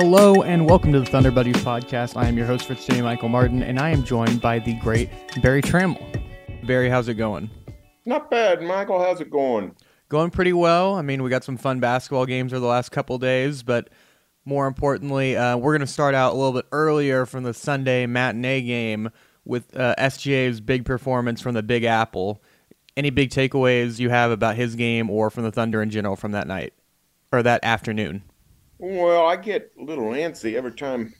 Hello and welcome to the Thunder Buddies podcast. I am your host for today, Michael Martin, and I am joined by the great Barry Trammell. Barry, how's it going? Not bad, Michael. How's it going? Going pretty well. I mean, we got some fun basketball games over the last couple days, but more importantly, uh, we're going to start out a little bit earlier from the Sunday matinee game with uh, SGA's big performance from the Big Apple. Any big takeaways you have about his game or from the Thunder in general from that night or that afternoon? Well, I get a little antsy every time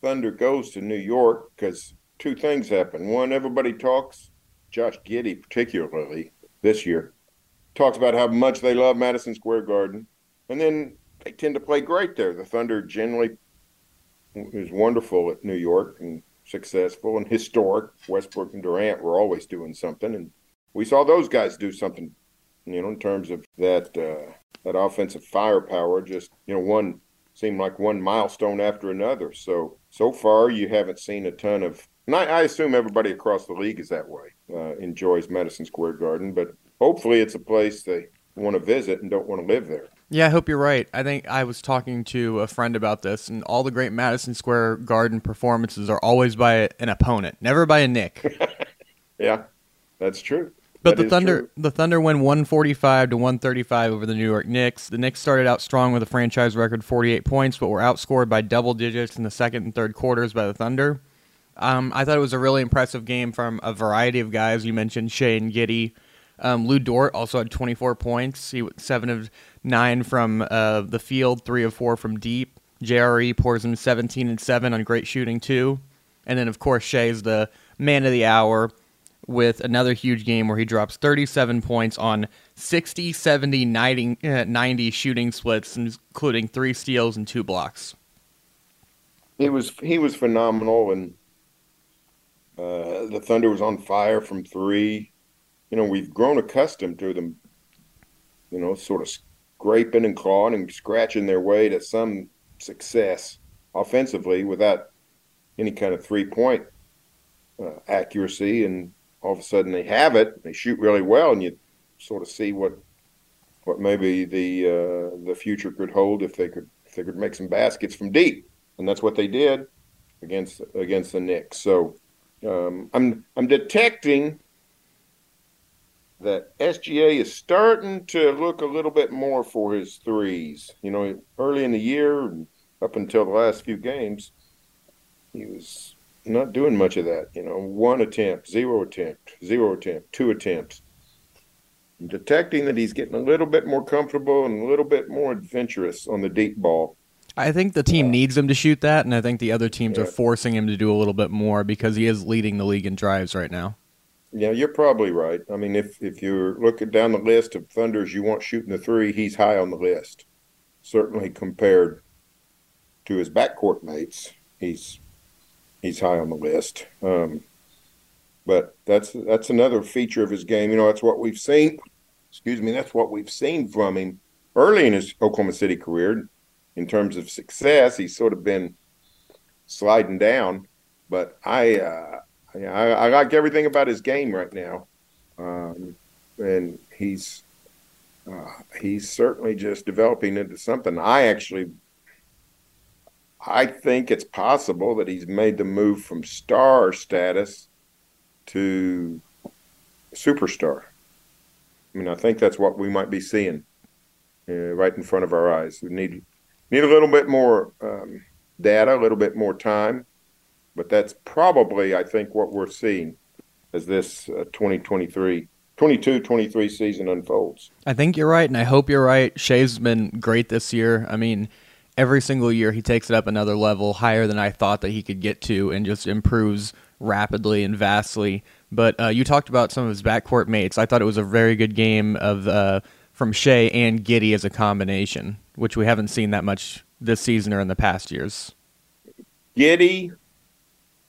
Thunder goes to New York because two things happen. One, everybody talks, Josh Giddey particularly this year, talks about how much they love Madison Square Garden. And then they tend to play great there. The Thunder generally is wonderful at New York and successful and historic. Westbrook and Durant were always doing something, and we saw those guys do something. You know, in terms of that uh, that offensive firepower, just you know, one seemed like one milestone after another. So so far, you haven't seen a ton of. And I, I assume everybody across the league is that way. Uh, enjoys Madison Square Garden, but hopefully, it's a place they want to visit and don't want to live there. Yeah, I hope you're right. I think I was talking to a friend about this, and all the great Madison Square Garden performances are always by an opponent, never by a Knick. yeah, that's true. But that the Thunder, true. the Thunder win 145 to 135 over the New York Knicks. The Knicks started out strong with a franchise record 48 points, but were outscored by double digits in the second and third quarters by the Thunder. Um, I thought it was a really impressive game from a variety of guys. You mentioned Shai and Giddey. Um, Lu Dort also had 24 points. He seven of nine from uh, the field, three of four from deep. JRE pours in 17 and seven on great shooting too, and then of course Shai's the man of the hour with another huge game where he drops 37 points on 60, 70, 90, uh, 90 shooting splits, including three steals and two blocks. He was he was phenomenal, and uh, the Thunder was on fire from three you know, we've grown accustomed to them, you know, sort of scraping and clawing and scratching their way to some success offensively without any kind of three point uh, accuracy. And all of a sudden they have it, they shoot really well, and you sort of see what what maybe the uh, the future could hold if they could if they could make some baskets from deep, and that's what they did against against the Knicks. So um, I'm I'm detecting that SGA is starting to look a little bit more for his threes. You know, early in the year, up until the last few games, he was not doing much of that. You know, one attempt, zero attempt, zero attempt, two attempts. I'm detecting that he's getting a little bit more comfortable and a little bit more adventurous on the deep ball. I think the team uh, needs him to shoot that, and I think the other teams yeah. are forcing him to do a little bit more because he is leading the league in drives right now. Yeah, you're probably right. I mean, if if you're looking down the list of Thunders you want shooting the three, he's high on the list. Certainly compared to his backcourt mates, he's he's high on the list. Um, but that's that's another feature of his game. You know, that's what we've seen. Excuse me, that's what we've seen from him early in his Oklahoma City career. In terms of success, he's sort of been sliding down. But I uh, I, I, like everything about his game right now, um, and he's uh, he's certainly just developing into something. I actually, I think it's possible that he's made the move from star status to superstar. I mean, I think that's what we might be seeing uh, right in front of our eyes. We need need a little bit more um, data, a little bit more time but that's probably, I think, what we're seeing as this uh, 2023 22 23 season unfolds. I think you're right, and I hope you're right. Shai's been great this year. I mean, every single year he takes it up another level higher than I thought that he could get to and just improves rapidly and vastly But uh, you talked about some of his backcourt mates. I thought it was a very good game of uh, from Shai and Giddey as a combination, which we haven't seen that much this season or in the past years. Giddey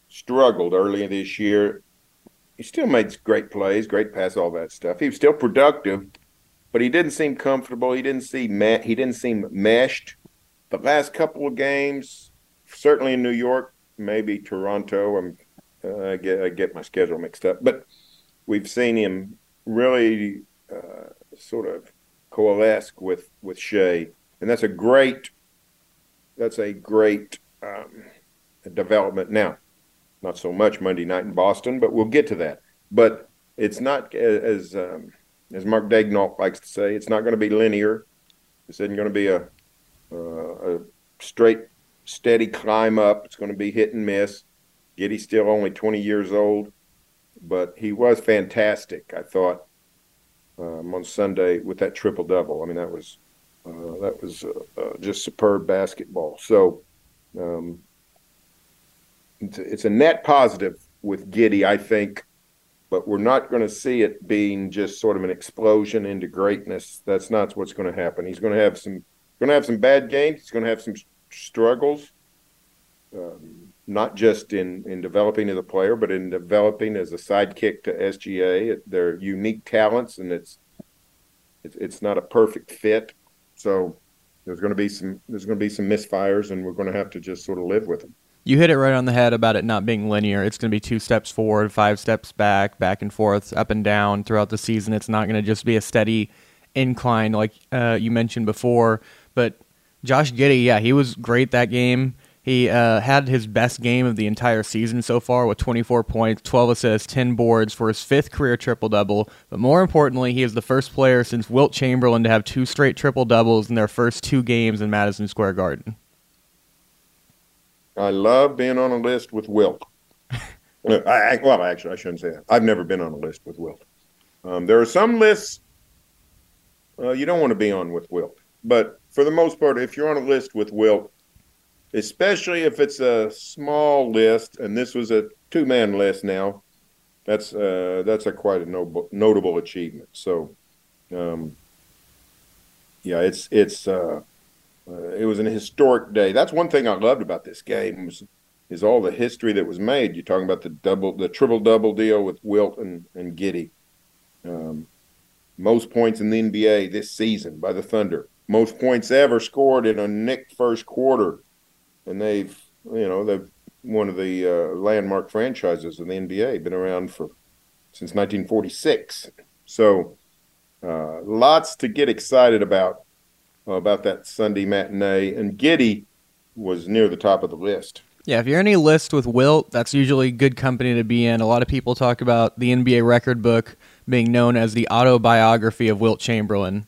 struggled early in this year. He still makes great plays, great pass, all that stuff. He was still productive, but he didn't seem comfortable. He didn't seem he didn't seem meshed. The last couple of games, certainly in New York, maybe Toronto. I'm uh, I get I get my schedule mixed up, but we've seen him really uh, sort of coalesce with with Shai, and that's a great that's a great um, development. Now, not so much Monday night in Boston, but we'll get to that. But it's not as um, as Mark Daigneault likes to say, it's not going to be linear. This isn't going to be a, a straight, steady climb up. It's going to be hit and miss. Giddey's still only 20 years old, but he was fantastic. I thought um, on Sunday with that triple double. I mean, that was uh, that was uh, uh, just superb basketball. So um, it's, a, it's a net positive with Giddey, I think, but we're not going to see it being just sort of an explosion into greatness. That's not what's going to happen. He's going to have some going to have some bad games. He's going to have some struggles. Um, not just in, in developing as a player, but in developing as a sidekick to SGA. They're unique talents, and it's it's, it's not a perfect fit. So there's going to be some there's going to be some misfires, and we're going to have to just sort of live with them. You hit it right on the head about it not being linear. It's going to be two steps forward, five steps back, back and forth, up and down throughout the season. It's not going to just be a steady incline like uh, you mentioned before. But Josh Giddey, yeah, he was great that game. He uh, had his best game of the entire season so far with 24 points, 12 assists, 10 boards for his fifth career triple double. But more importantly, he is the first player since Wilt Chamberlain to have two straight triple doubles in their first two games in Madison Square Garden. I love being on a list with Wilt. I, well, actually, I shouldn't say that. I've never been on a list with Wilt. Um, there are some lists uh, you don't want to be on with Wilt, but for the most part, if you're on a list with Wilt, especially if it's a small list, and this was a two-man list now. That's uh, that's a quite a notable, notable achievement. So, um, yeah, it's it's uh, uh, it was an historic day. That's one thing I loved about this game was is all the history that was made. You're talking about the double, the triple double deal with Wilt and and Giddey. Um, most points in the NBA this season by the Thunder. Most points ever scored in a Knick first quarter and they've you know they've one of the uh, landmark franchises in the NBA, been around for since 1946. So uh, lots to get excited about uh, about that Sunday matinee, and Giddey was near the top of the list. Yeah, if you're any list with Wilt, that's usually good company to be in. A lot of people talk about the NBA record book being known as the autobiography of Wilt Chamberlain,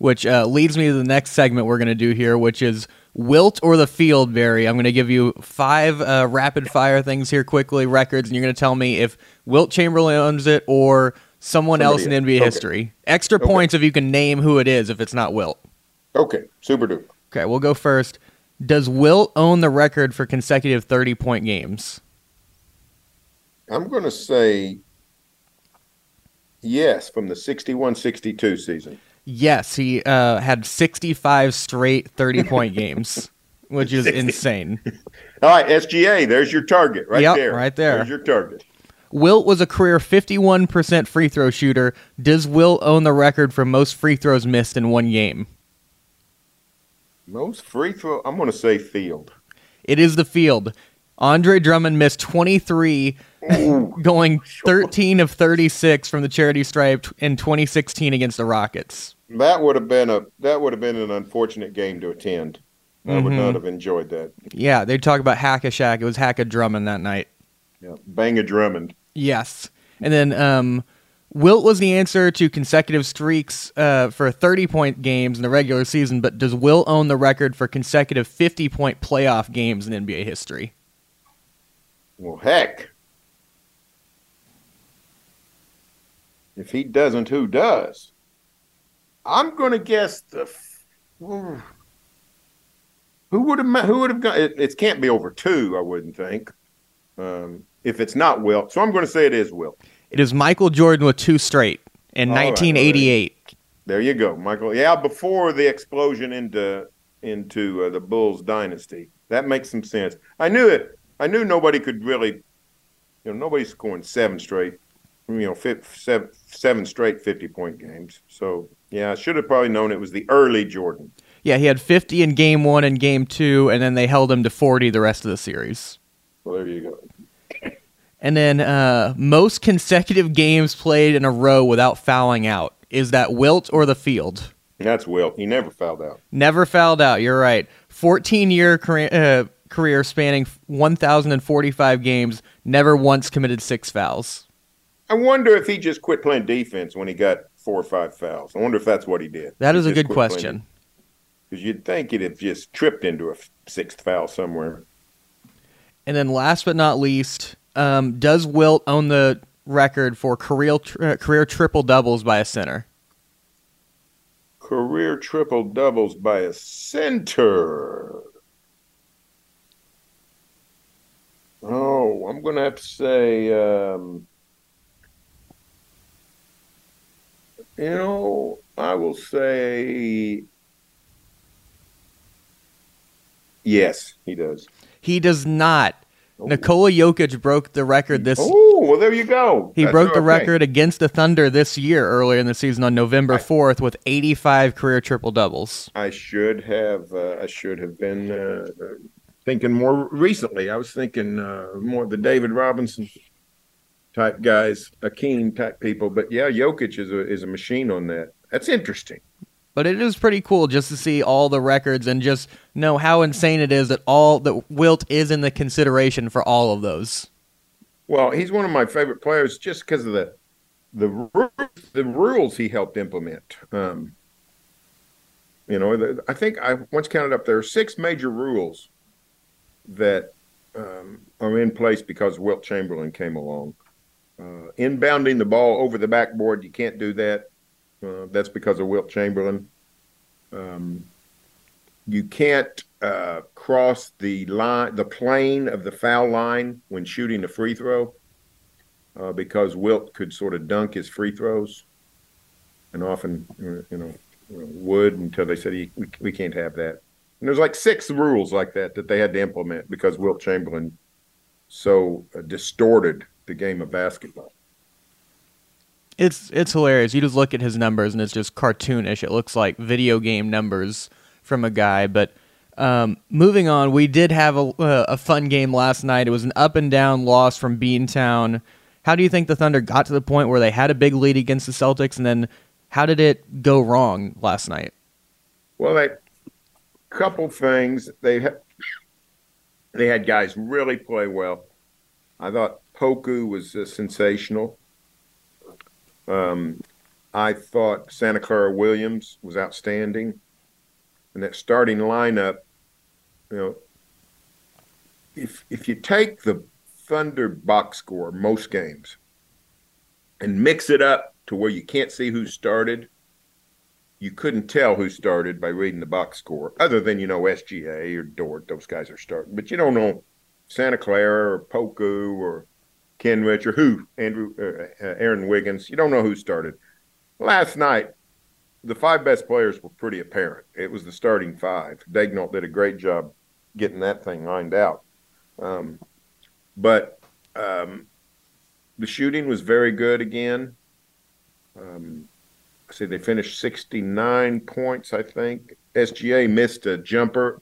which uh, leads me to the next segment we're going to do here, which is Wilt or the field, Barry? I'm going to give you five uh, rapid fire things here quickly, records, and you're going to tell me if Wilt Chamberlain owns it or someone Somebody else in NBA okay. history. Extra okay. points if you can name who it is if it's not Wilt. Okay, super duper. Okay, we'll go first. Does Wilt own the record for consecutive 30 point games? I'm going to say yes from the 61 62 season. Yes, he uh, had 65 straight 30 point games, which is insane. All right, SGA, there's your target right yep, there. Right there. There's your target. Wilt was a career 51% free throw shooter. Does Wilt own the record for most free throws missed in one game? Most free throw, I'm going to say field. It is the field. Andre Drummond missed 23 going 13 of 36 from the charity stripe in 2016 against the Rockets. That would have been a that would have been an unfortunate game to attend. I mm-hmm. would not have enjoyed that. Yeah, they talk about hack a Shaq. It was hack a Drummond that night. Yeah, bang a Drummond. Yes, and then um, Wilt was the answer to consecutive streaks uh, for 30 point games in the regular season, but does Wilt own the record for consecutive 50 point playoff games in NBA history? Well, heck. If he doesn't, who does? I'm going to guess the. Who would have? Who would have gone? It, it, can't be over two. I wouldn't think. Um, if it's not Wilt, so I'm going to say it is Wilt. It is Michael Jordan with two straight in All right, all right. 1988. There you go, Michael. Yeah, before the explosion into into uh, the Bulls dynasty, that makes some sense. I knew it. I knew nobody could really, you know, nobody's scoring seven straight, you know, fifth, seven, seven straight fifty point games. So yeah, I should have probably known it was the early Jordan. Yeah, he had 50 in game one and game two, and then they held him to 40 the rest of the series. Well, there you go. And then uh, most consecutive games played in a row without fouling out. Is that Wilt or the field? That's Wilt. He never fouled out. Never fouled out. You're right. 14 year career, uh, career spanning 1,045 games, never once committed six fouls. I wonder if he just quit playing defense when he got four or five fouls. I wonder if that's what he did. That is a good question. Because you'd think he'd have just tripped into a sixth foul somewhere. And then last but not least, um, does Wilt own the record for career uh, career triple doubles by a center? Career triple doubles by a center. Oh, I'm going to have to say, um, you know, I will say yes, he does. He does not. Oh. Nikola Jokic broke the record this. Oh, well, there you go. He That's broke the okay. record against the Thunder this year earlier in the season on November 4th with 85 career triple doubles. I should have. Uh, I should have been uh, thinking more recently. I was thinking uh, more the David Robinson type guys, Akeem type people. But yeah, Jokic is a is a machine on that. That's interesting. But it is pretty cool just to see all the records and just know how insane it is that all that Wilt is in the consideration for all of those. Well, he's one of my favorite players just because of the the the rules he helped implement. Um, you know, the, I think I once counted up there are six major rules that um, are in place because Wilt Chamberlain came along. Uh, inbounding the ball over the backboard, you can't do that. Uh, that's because of Wilt Chamberlain. Um, you can't uh, cross the line, the plane of the foul line when shooting a free throw, uh, because Wilt could sort of dunk his free throws, and often, uh, you know, would until they said we, we can't have that. And there's like six rules like that that they had to implement because Wilt Chamberlain so uh, distorted the game of basketball. It's it's hilarious. You just look at his numbers and it's just cartoonish. It looks like video game numbers from a guy. But um, moving on, we did have a, uh, a fun game last night. It was an up and down loss from Beantown. How do you think the Thunder got to the point where they had a big lead against the Celtics, and then how did it go wrong last night? Well, they couple things. They ha- they had guys really play well. I thought Poku was uh, sensational. Um, I thought Santa Clara Williams was outstanding, and that starting lineup. You know, if if you take the Thunder box score most games and mix it up to where you can't see who started, you couldn't tell who started by reading the box score, other than you know SGA or Dort. Those guys are starting, but you don't know Santa Clara or Poku or Kenrich or who Andrew uh, uh, Aaron Wiggins. You don't know who started. Last night, the five best players were pretty apparent. It was the starting five. Daigneault did a great job getting that thing lined out. Um, but um, the shooting was very good again. Um, see they finished 69 points i think sga missed a jumper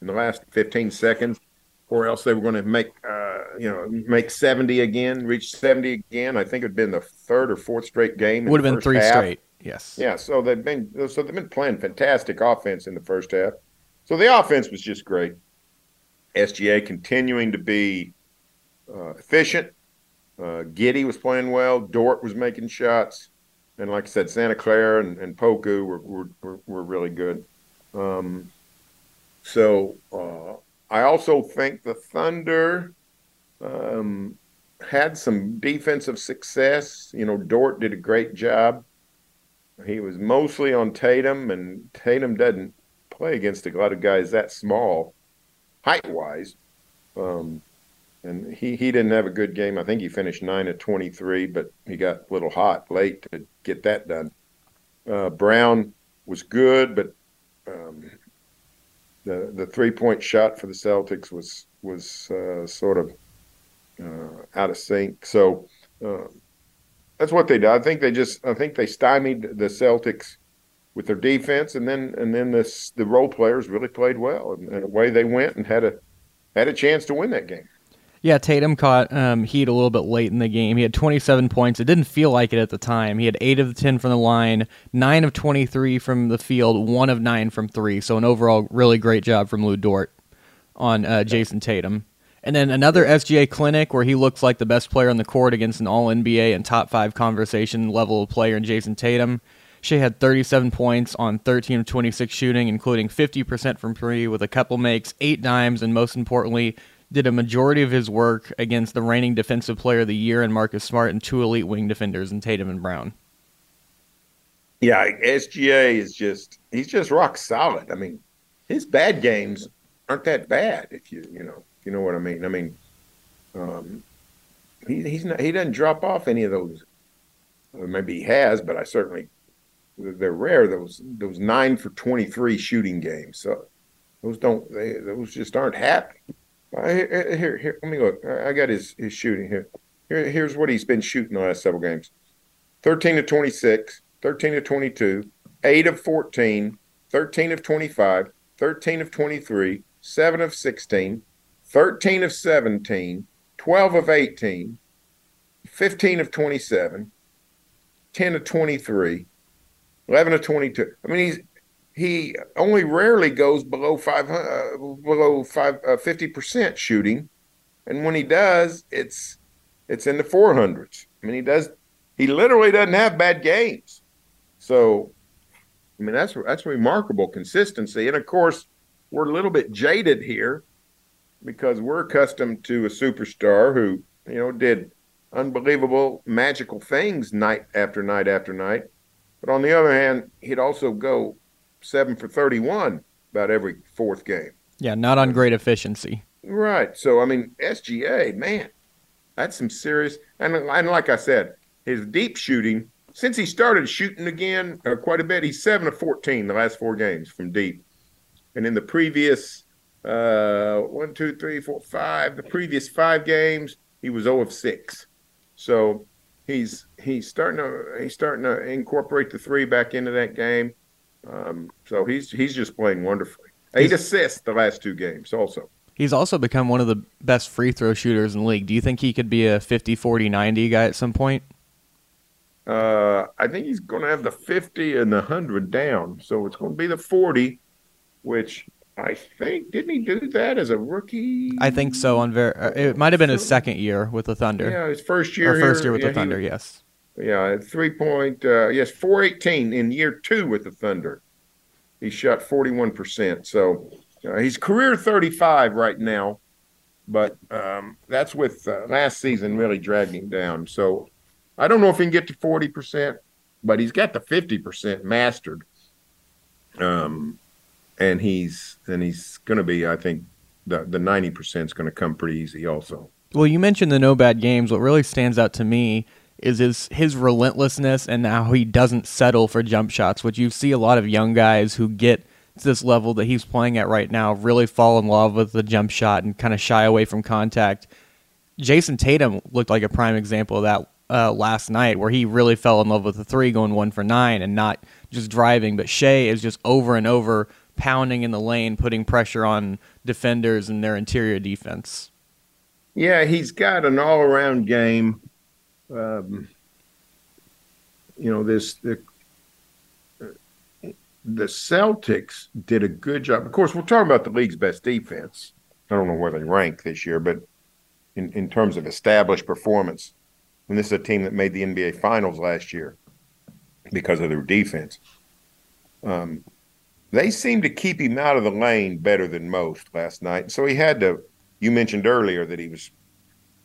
in the last 15 seconds or else they were going to make uh, you know make 70 again reach 70 again i think it had been the third or fourth straight game Would have been three half. straight. Yes. yeah so they've been so they've been playing fantastic offense in the first half so the offense was just great sga continuing to be uh, efficient uh, Giddey was playing well. Dort was making shots, and like I said, Santa Clara and, and Poku were, were were really good. Um, so uh, I also think the Thunder um, had some defensive success. You know, Dort did a great job. He was mostly on Tatum, and Tatum doesn't play against a lot of guys that small, height wise. Um, and he he didn't have a good game. I think he finished nine of twenty three, but he got a little hot late to get that done. Uh, Brown was good, but um, the the three point shot for the Celtics was was uh, sort of uh, out of sync. So uh, that's what they did. I think they just I think they stymied the Celtics with their defense, and then and then this the role players really played well, and, and away they went and had a had a chance to win that game. Yeah, Tatum caught um, heat a little bit late in the game. He had 27 points. It didn't feel like it at the time. He had 8 of the 10 from the line, 9 of 23 from the field, 1 of 9 from 3. So an overall really great job from Lu Dort on uh, Jayson Tatum. And then another SGA clinic where he looks like the best player on the court against an All NBA and top five conversation level player in Jayson Tatum. Shai had 37 points on 13 of 26 shooting, including 50% from three with a couple makes, eight dimes, and most importantly, did a majority of his work against the reigning defensive player of the year and Marcus Smart and two elite wing defenders in Tatum and Brown. Yeah, SGA is just he's just rock solid. I mean, his bad games aren't that bad if you you know you know what I mean. I mean, um, he he's not he doesn't drop off any of those. Or maybe he has, but I certainly they're rare. Those those nine for twenty three shooting games. So those don't they those just aren't happening. Uh, here, here, here, let me look. I got his, his shooting here. here. Here's what he's been shooting the last several games 13 to 26, 13 to 22, 8 of 14, 13 of 25, 13 of 23, 7 of 16, 13 of 17, 12 of 18, 15 of 27, 10 of 23, 11 of 22. I mean, he's he only rarely goes below five uh, below five uh, fifty percent shooting, and when he does, it's it's in the four hundreds. I mean, he does he literally doesn't have bad games. So, I mean, that's that's remarkable consistency. And of course, we're a little bit jaded here because we're accustomed to a superstar who you know did unbelievable magical things night after night after night. But on the other hand, he'd also go seven for 31 about every fourth game. Yeah, not on great efficiency. Right. So, I mean, SGA, man, that's some serious. And, and like I said, his deep shooting, since he started shooting again uh, quite a bit, he's 7 of 14 the last four games from deep. And in the previous uh, one, two, three, four, five, the previous five games, he was 0 of 6. So he's he's starting to he's starting to incorporate the three back into that game. Um, so he's he's just playing wonderfully. Eight he's, assists the last two games also. He's also become one of the best free throw shooters in the league. Do you think he could be a 50 40 90 guy at some point? Uh, I think he's going to have the 50 and the 100 down. So it's going to be the 40, which I think didn't he do that as a rookie? I think so. On ver- uh, it might have been his second year with the Thunder. Yeah, his first year. Or first year with yeah, the Thunder. He, yes. Yeah, three point. Uh, yes, four eighteen in year two with the Thunder. He shot forty one percent. So uh, he's career thirty five right now, but um, that's with uh, last season really dragging him down. So I don't know if he can get to forty percent, but he's got the fifty percent mastered. Um, and he's and he's going to be. I think the the ninety percent is going to come pretty easy also. Well, you mentioned the no bad games. What really stands out to me is his his relentlessness and how he doesn't settle for jump shots, which you see a lot of young guys who get to this level that he's playing at right now really fall in love with the jump shot and kind of shy away from contact. Jayson Tatum looked like a prime example of that uh, last night, where he really fell in love with the three, going one for nine, and not just driving. But Shai is just over and over pounding in the lane, putting pressure on defenders and their interior defense. Yeah, he's got an all-around game um, you know, this the the Celtics did a good job. Of course, we're talking about the league's best defense. I don't know where they rank this year, but in, in terms of established performance, and this is a team that made the NBA Finals last year because of their defense. Um, they seemed to keep him out of the lane better than most last night. So he had to. You mentioned earlier that he was,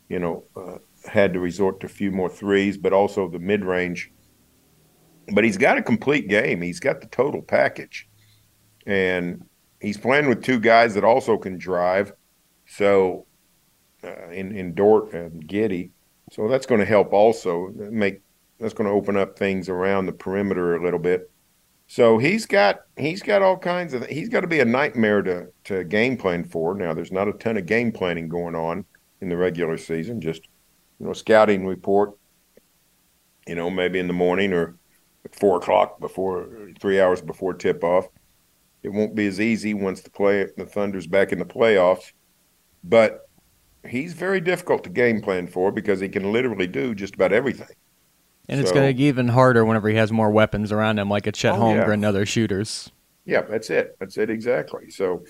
you know, uh, had to resort to a few more threes, but also the mid range. But he's got a complete game. He's got the total package. And he's playing with two guys that also can drive. So uh, in in Dort and Giddey. so that's going to help also make that's going to open up things around the perimeter a little bit. So he's got he's got all kinds of he's got to be a nightmare to to game plan for. Now there's not a ton of game planning going on in the regular season, just you know scouting report. You know maybe in the morning or at four o'clock before three hours before tip off. It won't be as easy once the play the Thunder's back in the playoffs, but he's very difficult to game plan for because he can literally do just about everything. And it's going to get even harder whenever he has more weapons around him, like a Chet Oh, Holmgren yeah. and other shooters. Yeah, that's it. That's it exactly. So,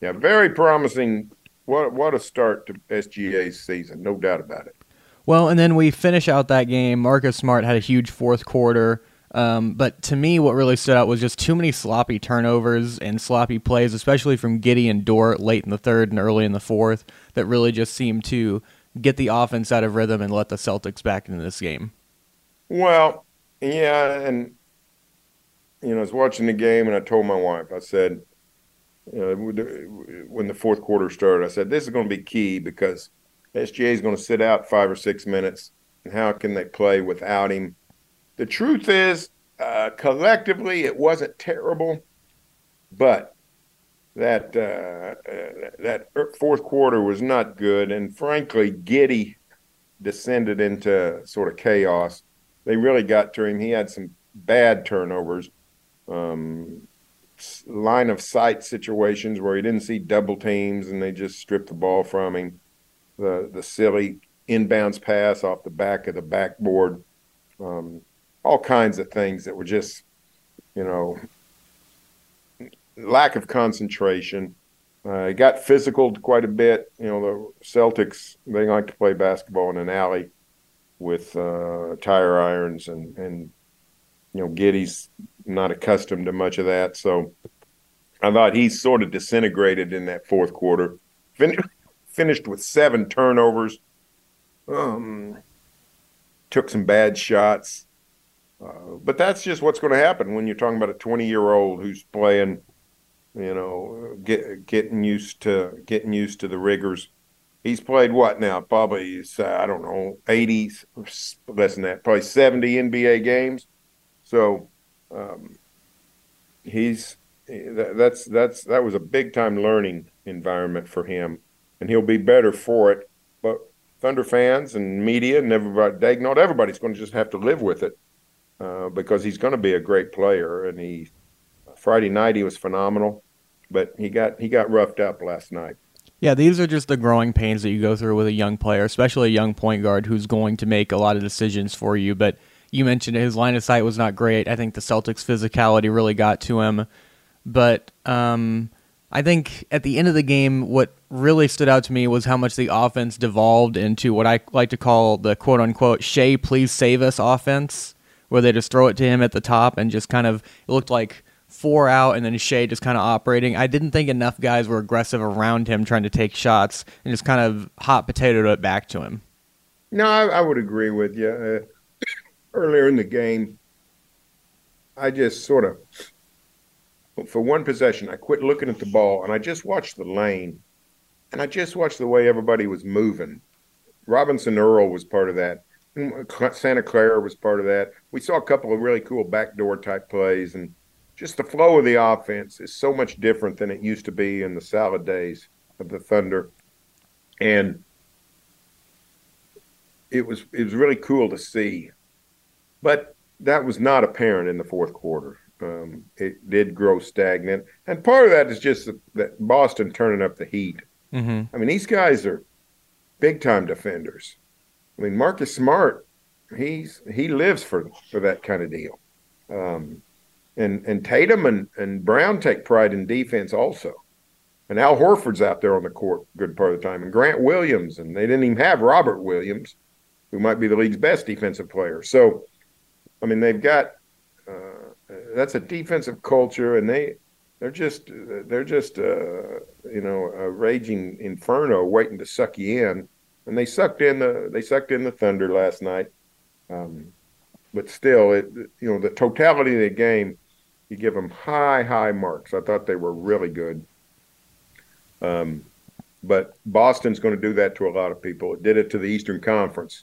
yeah, very promising. What what a start to SGA's season, no doubt about it. Well, and then we finish out that game. Marcus Smart had a huge fourth quarter. Um, but to me, what really stood out was just too many sloppy turnovers and sloppy plays, especially from Giddey and Dort late in the third and early in the fourth, that really just seemed to get the offense out of rhythm and let the Celtics back into this game. Well, yeah, and you know, I was watching the game, and I told my wife, I said, you know, when the fourth quarter started, I said, this is going to be key because SGA is going to sit out five or six minutes, and how can they play without him? The truth is, uh, collectively, it wasn't terrible, but that uh, uh, that fourth quarter was not good, and frankly, Giddey descended into sort of chaos. They really got to him. He had some bad turnovers, um, line of sight situations where he didn't see double teams and they just stripped the ball from him. The the silly inbounds pass off the back of the backboard, um, all kinds of things that were just, you know, lack of concentration. Uh, it got physical quite a bit. You know, the Celtics they like to play basketball in an alley with uh, tire irons, and and you know Giddey's not accustomed to much of that. So I thought he sort of disintegrated in that fourth quarter. Fin- finished with seven turnovers. Um, took some bad shots. Uh, but that's just what's going to happen when you're talking about a 20 year old who's playing, you know, get, getting used to getting used to the rigors. He's played what now? Probably uh, I don't know, 80 less than that, probably 70 NBA games. So um, he's that, that's that's that was a big time learning environment for him, and he'll be better for it. But Thunder fans and media and everybody, not everybody's going to just have to live with it uh, because he's going to be a great player. And he Friday night he was phenomenal, but he got he got roughed up last night. Yeah, these are just the growing pains that you go through with a young player, especially a young point guard who's going to make a lot of decisions for you. But you mentioned his line of sight was not great. I think the Celtics' physicality really got to him. But um, I think at the end of the game, what really stood out to me was how much the offense devolved into what I like to call the quote unquote Shai, please save us offense, where they just throw it to him at the top and just kind of it looked like four out and then Shai just kind of operating. I didn't think enough guys were aggressive around him trying to take shots and just kind of hot potatoed it back to him. No, I, I would agree with you. Uh, earlier in the game, I just sort of, for one possession, I quit looking at the ball and I just watched the lane, and I just watched the way everybody was moving. Robinson Earl was part of that. Santa Clara was part of that. We saw a couple of really cool backdoor type plays, and just the flow of the offense is so much different than it used to be in the salad days of the Thunder. And it was it was really cool to see, but that was not apparent in the fourth quarter. Um, it did grow stagnant, and part of that is just that Boston turning up the heat. Mm-hmm. I mean, these guys are big time defenders. I mean, Marcus Smart, he's he lives for for that kind of deal. Um, and and Tatum and, and Brown take pride in defense also. And Al Horford's out there on the court good part of the time, and Grant Williams, and they didn't even have Robert Williams, who might be the league's best defensive player. So, I mean, they've got uh, that's a defensive culture, and they they're just they're just uh, you know a raging inferno waiting to suck you in, and they sucked in the they sucked in the Thunder last night. Um, but still, it you know the totality of the game, you give them high high marks. I thought they were really good. Um, but Boston's going to do that to a lot of people. It did it to the Eastern Conference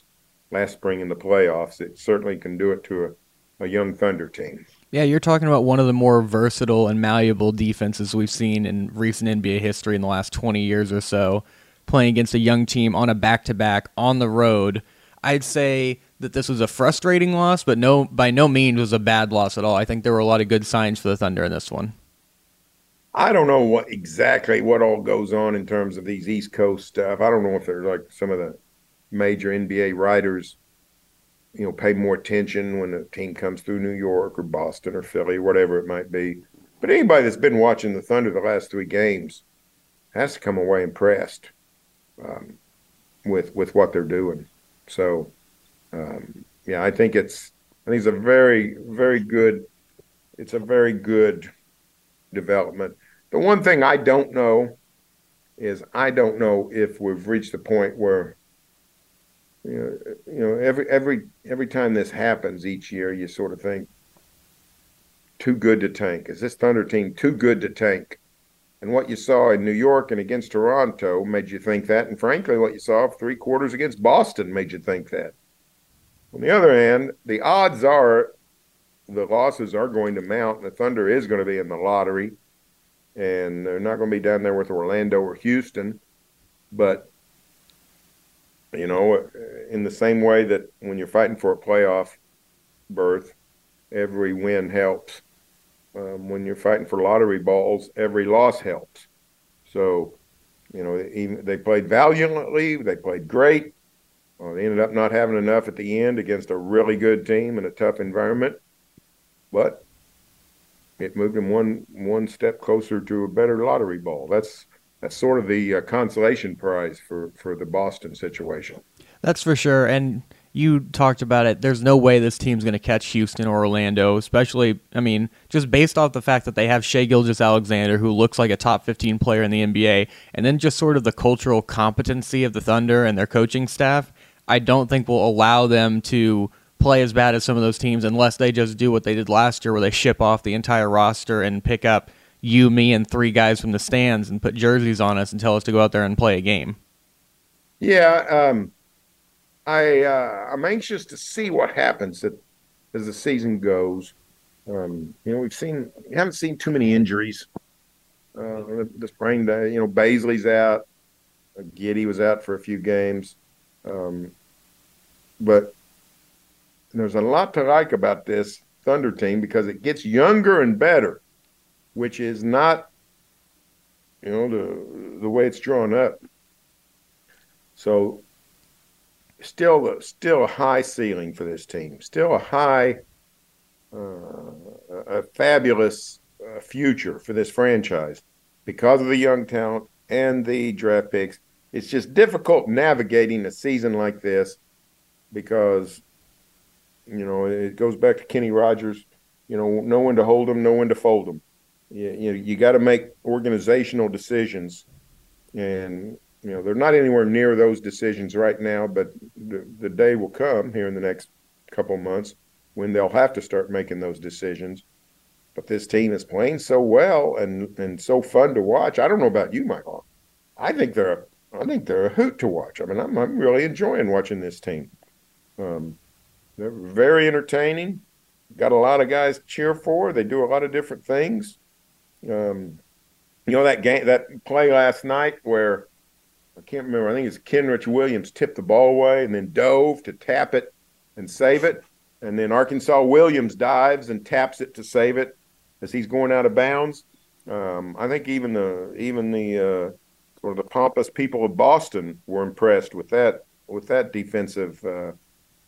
last spring in the playoffs. It certainly can do it to a, a young Thunder team. Yeah, you're talking about one of the more versatile and malleable defenses we've seen in recent NBA history in the last 20 years or so, playing against a young team on a back to back on the road. I'd say that this was a frustrating loss, but no, by no means was a bad loss at all. I think there were a lot of good signs for the Thunder in this one. I don't know what exactly what all goes on in terms of these East Coast stuff. I don't know if they're like some of the major NBA writers, you know, pay more attention when a team comes through New York or Boston or Philly, whatever it might be. But anybody that's been watching the Thunder the last three games has to come away impressed um, with with what they're doing. So, um, yeah, I think it's I think it's a very very good. It's a very good development. The one thing I don't know is I don't know if we've reached the point where you know, you know every every every time this happens each year, you sort of think too good to tank. Is this Thunder team too good to tank? And what you saw in New York and against Toronto made you think that, and frankly, what you saw three quarters against Boston made you think that. On the other hand, the odds are the losses are going to mount. and The Thunder is going to be in the lottery, and they're not going to be down there with Orlando or Houston. But you know, in the same way that when you're fighting for a playoff berth, every win helps. Um, when you're fighting for lottery balls, every loss helps. So, you know, even, they played valiantly. They played great. Well, they ended up not having enough at the end against a really good team in a tough environment but it moved them one one step closer to a better lottery ball. That's that's sort of the uh, consolation prize for for the Boston situation. That's for sure. And you talked about it. There's no way this team's going to catch Houston or Orlando, especially, I mean, just based off the fact that they have Shai Gilgeous-Alexander, who looks like a top 15 player in the NBA, and then just sort of the cultural competency of the Thunder and their coaching staff. I don't think will allow them to play as bad as some of those teams unless they just do what they did last year, where they ship off the entire roster and pick up you, me, and three guys from the stands and put jerseys on us and tell us to go out there and play a game. Yeah, um, I uh, I'm anxious to see what happens that, as the season goes. Um, you know, we've seen we haven't seen too many injuries. Uh, the spring day, you know, Bazley's out. Giddey was out for a few games, um, but there's a lot to like about this Thunder team because it gets younger and better, which is not, you know, the the way it's drawn up. So, still, still a high ceiling for this team. Still a high, uh, a fabulous uh, future for this franchise because of the young talent and the draft picks. It's just difficult navigating a season like this because you know, it goes back to Kenny Rogers. You know, no one to hold them, no one to fold them. You, you, you got to make organizational decisions, and you know they're not anywhere near those decisions right now. But the, the day will come here in the next couple months when they'll have to start making those decisions. But this team is playing so well and and so fun to watch. I don't know about you, Michael. I think they're I think they're a hoot to watch. I mean, I'm I'm really enjoying watching this team. Um, they're very entertaining. Got a lot of guys to cheer for. They do a lot of different things. Um, you know that game, that play last night where I can't remember. I think it's Kenrich Williams tipped the ball away and then dove to tap it and save it, and then Arkansas Williams dives and taps it to save it as he's going out of bounds. Um, I think even the even the uh, sort of the pompous people of Boston were impressed with that with that defensive uh,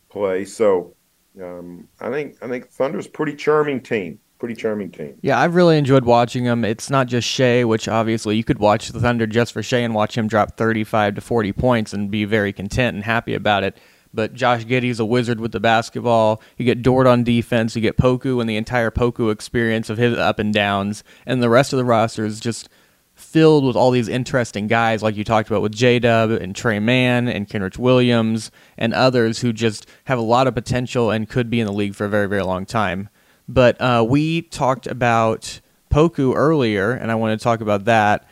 play. So um, I think I think Thunder's pretty charming team. Pretty charming team. Yeah, I've really enjoyed watching them. It's not just Shai, which obviously you could watch the Thunder just for Shai and watch him drop 35 to 40 points and be very content and happy about it. But Josh Giddey's a wizard with the basketball. You get Dort on defense. You get Poku and the entire Poku experience of his up and downs. And the rest of the roster is just filled with all these interesting guys, like you talked about with J Dub and Tre Mann and Kenrich Williams and others who just have a lot of potential and could be in the league for a very, very long time. But uh, we talked about Poku earlier, and I want to talk about that.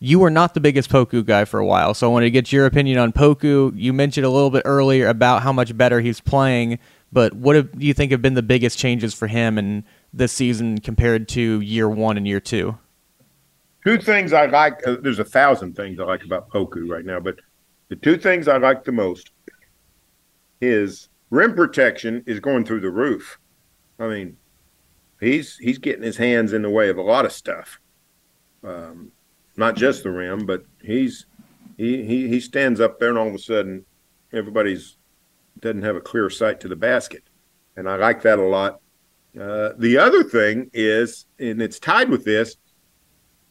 you were not the biggest Poku guy for a while, so I wanted to get your opinion on Poku. You mentioned a little bit earlier about how much better he's playing, but what have, do you think have been the biggest changes for him in this season compared to year one and year two? Two things I like. Uh, there's a thousand things I like about Poku right now, but the two things I like the most is rim protection is going through the roof. I mean, he's he's getting his hands in the way of a lot of stuff. Um, not just the rim, but he's he, he he stands up there and all of a sudden everybody's doesn't have a clear sight to the basket, and I like that a lot. Uh, the other thing is, and it's tied with this,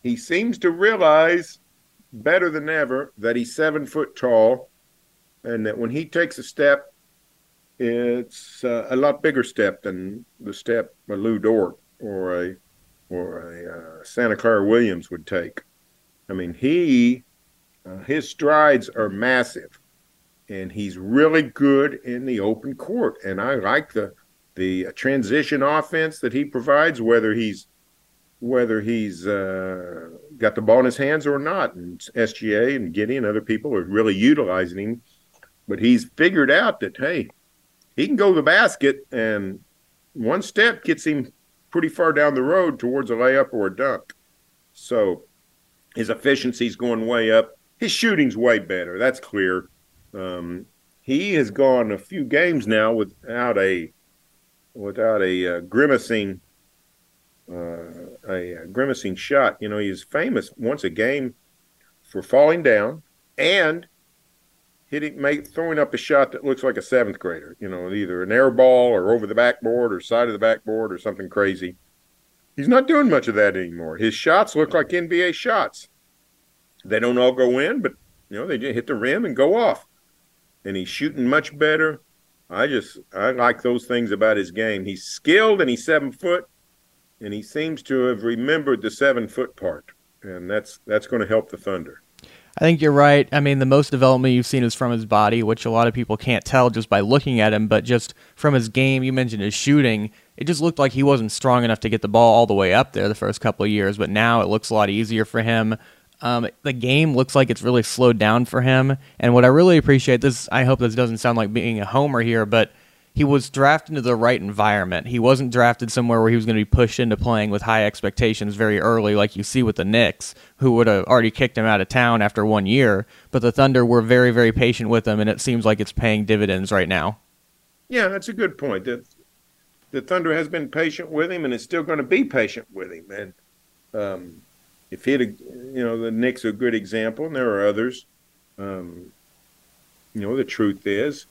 he seems to realize better than ever that he's seven foot tall, and that when he takes a step, it's uh, a lot bigger step than the step a Lu Dort or a or a uh, Santa Clara Williams would take. I mean, he uh, his strides are massive, and he's really good in the open court. And I like the the transition offense that he provides, whether he's whether he's uh, got the ball in his hands or not. And SGA and Giddey and other people are really utilizing him, but he's figured out that hey, he can go to the basket, and one step gets him pretty far down the road towards a layup or a dunk. So his efficiency's going way up. His shooting's way better. That's clear. Um, he has gone a few games now without a without a uh, grimacing uh, a, a grimacing shot. You know, he's famous once a game for falling down and hitting, make, throwing up a shot that looks like a seventh grader. You know, either an air ball or over the backboard or side of the backboard or something crazy. He's not doing much of that anymore. His shots look like NBA shots. They don't all go in, but you know they just hit the rim and go off. And he's shooting much better. I just I like those things about his game. He's skilled and he's seven foot, and he seems to have remembered the seven foot part, and that's that's going to help the Thunder. I think you're right. I mean, the most development you've seen is from his body, which a lot of people can't tell just by looking at him, but just from his game. You mentioned his shooting. It just looked like he wasn't strong enough to get the ball all the way up there the first couple of years, but now it looks a lot easier for him. Um, the game looks like it's really slowed down for him. And what I really appreciate this, I hope this doesn't sound like being a homer here, but he was drafted into the right environment. He wasn't drafted somewhere where he was going to be pushed into playing with high expectations very early, like you see with the Knicks, who would have already kicked him out of town after one year. But the Thunder were very, very patient with him, and it seems like it's paying dividends right now. Yeah, that's a good point. The, the Thunder has been patient with him, and is still going to be patient with him. And um, if he'd, you know, the Knicks are a good example, and there are others. Um, you know, the truth is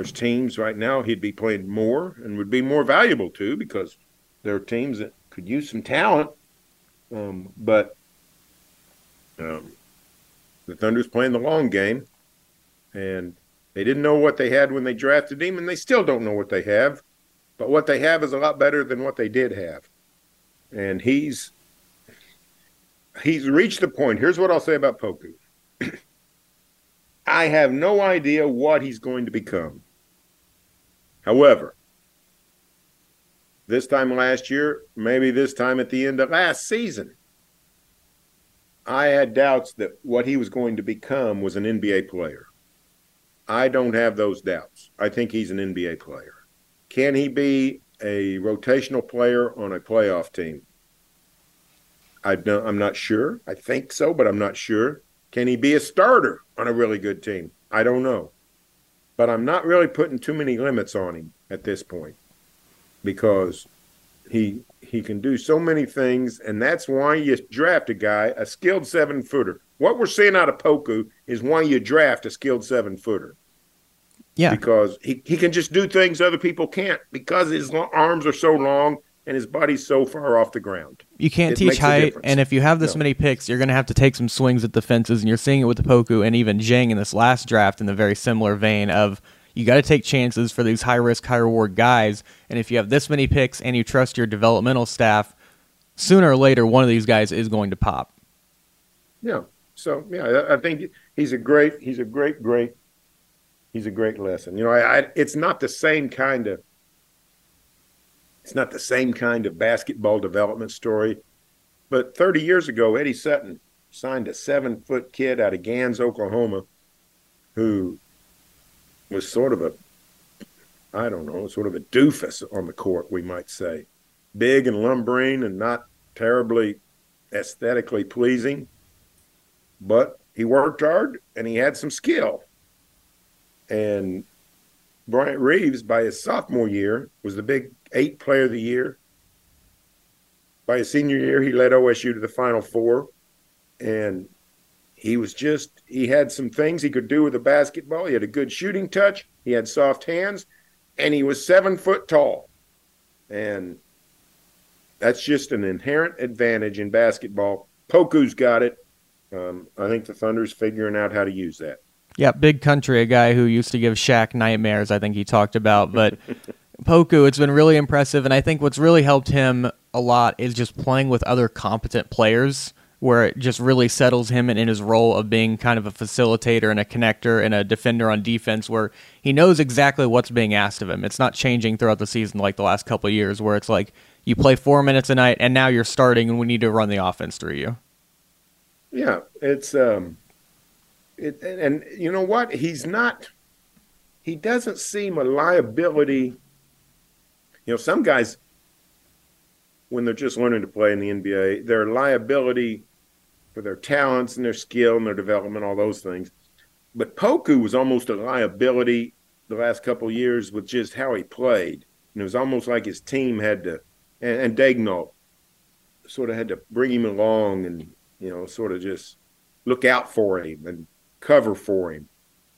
there's teams right now he'd be playing more and would be more valuable to because there are teams that could use some talent. Um, but um, the Thunder's playing the long game, and they didn't know what they had when they drafted him, and they still don't know what they have. But what they have is a lot better than what they did have, and he's he's reached the point. Here's what I'll say about Poku. I have no idea what he's going to become. However, this time last year, maybe this time at the end of last season, I had doubts that what he was going to become was an NBA player. I don't have those doubts. I think he's an NBA player. Can he be a rotational player on a playoff team? I am not sure. I think so, but I'm not sure. Can he be a starter on a really good team? I don't know but I'm not really putting too many limits on him at this point because he he can do so many things, and that's why you draft a guy, a skilled seven footer. What we're seeing out of Poku is why you draft a skilled seven footer. Yeah, because he, he can just do things other people can't because his arms are so long and his body's so far off the ground. You can't it teach height, and if you have this no. many picks, you're going to have to take some swings at the fences, and you're seeing it with the Poku and even Dieng in this last draft in the very similar vein of you got to take chances for these high risk, high reward guys, and if you have this many picks and you trust your developmental staff, sooner or later one of these guys is going to pop. Yeah. So yeah, I think he's a great, he's a great, great, he's a great lesson. You know, I, I it's not the same kind of it's not the same kind of basketball development story. But 30 years ago, Eddie Sutton signed a seven foot kid out of Gans, Oklahoma, who was sort of a, I don't know, sort of a doofus on the court, we might say. Big and lumbering and not terribly aesthetically pleasing, but he worked hard and he had some skill. And Bryant Reeves, by his sophomore year, was the big eight player of the year. By his senior year, he led OSU to the Final Four. And he was just, he had some things he could do with the basketball. He had a good shooting touch, he had soft hands, and he was seven foot tall. And that's just an inherent advantage in basketball. Poku's got it. Um, I think the Thunder's figuring out how to use that. Yeah, big country, a guy who used to give Shaq nightmares, I think he talked about. But Poku, it's been really impressive. And I think what's really helped him a lot is just playing with other competent players where it just really settles him in, in his role of being kind of a facilitator and a connector and a defender on defense where he knows exactly what's being asked of him. It's not changing throughout the season like the last couple years where it's like you play four minutes a night and now you're starting and we need to run the offense through you. Yeah, it's um, it, and you know what? He's not. He doesn't seem a liability. You know, some guys, when they're just learning to play in the NBA, they're liability for their talents and their skill and their development, all those things. But Poku was almost a liability the last couple years with just how he played. And it was almost like his team had to, and, and Daigneault sort of had to bring him along and you know, sort of just look out for him and cover for him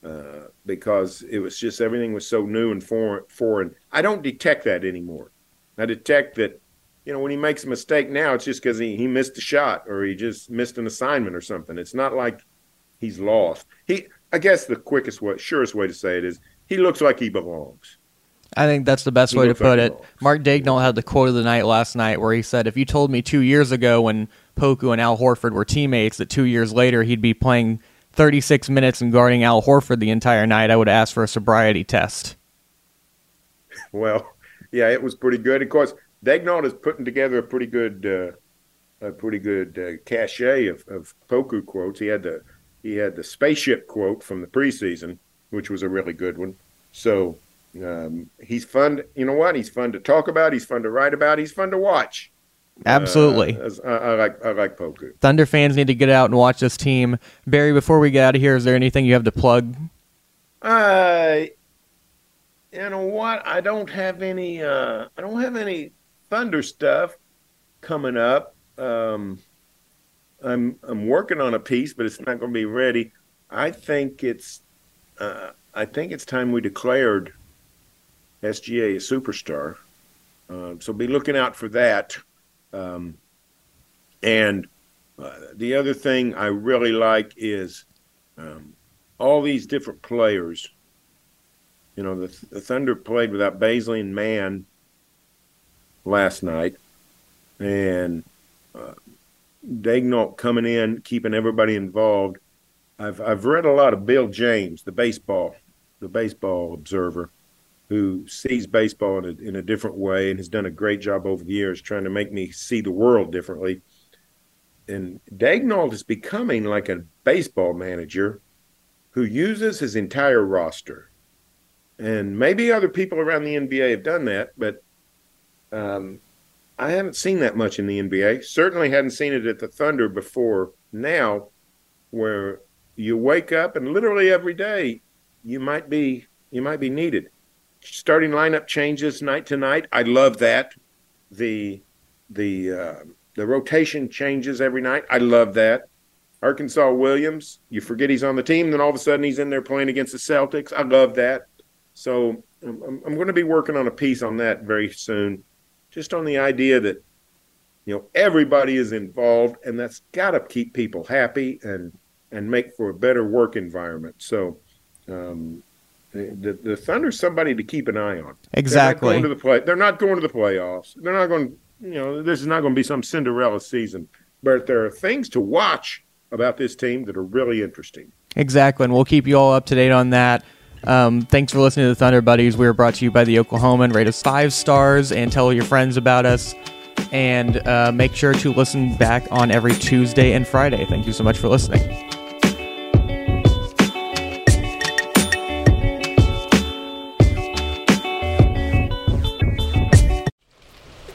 uh, because it was just everything was so new and foreign. foreign. I don't detect that anymore. I detect that, you know, when he makes a mistake now, it's just because he, he missed a shot or he just missed an assignment or something. It's not like he's lost. He, I guess the quickest way, surest way to say it is he looks like he belongs. I think that's the best He way to looks like put it. Mark Daigneault had the quote of the night last night where he said, "If you told me two years ago when Poku and Al Horford were teammates that two years later he'd be playing 36 minutes and guarding Al Horford the entire night, I would ask for a sobriety test." Well, yeah, it was pretty good. Of course, Daigneault is putting together a pretty good, uh, a pretty good uh, cachet of, of Poku quotes. He had the he had the spaceship quote from the preseason, which was a really good one. So um, he's fun. You know what? He's fun to talk about. He's fun to write about. He's fun to watch. Absolutely. Uh, I, I like I like Poku. Thunder fans need to get out and watch this team. Barry, before we get out of here, is there anything you have to plug? I, you know what? I don't have any. Uh, I don't have any Thunder stuff coming up. Um, I'm I'm working on a piece, but it's not going to be ready. I think it's. Uh, I think it's time we declared SGA a superstar. Um, so be looking out for that. Um, and uh, the other thing I really like is um, all these different players. You know, the, the Thunder played without Bazley and Mann last night, and uh, Daigneault coming in, keeping everybody involved. I've I've read a lot of Bill James, the baseball, the baseball observer, who sees baseball in a, in a different way and has done a great job over the years trying to make me see the world differently. And Daigneault is becoming like a baseball manager who uses his entire roster. And maybe other people around the NBA have done that, but um, I haven't seen that much in the NBA. Certainly hadn't seen it at the Thunder before now, where you wake up and literally every day you might be you might be needed. Starting lineup changes night to night. I love that. The the uh, the rotation changes every night. I love that. Arkansas Williams, you forget he's on the team, then all of a sudden he's in there playing against the Celtics. I love that. So I'm, I'm going to be working on a piece on that very soon, just on the idea that you know everybody is involved, and that's got to keep people happy and and make for a better work environment. So um, the the Thunder's somebody to keep an eye on. Exactly. They're not going to the play. They're not going to the playoffs. They're not going. You know, this is not going to be some Cinderella season, but there are things to watch about this team that are really interesting. Exactly, and we'll keep you all up to date on that. Um, thanks for listening to the Thunder Buddies. We are brought to you by the Oklahoman. Rate us five stars and tell your friends about us. And uh, make sure to listen back on every Tuesday and Friday. Thank you so much for listening.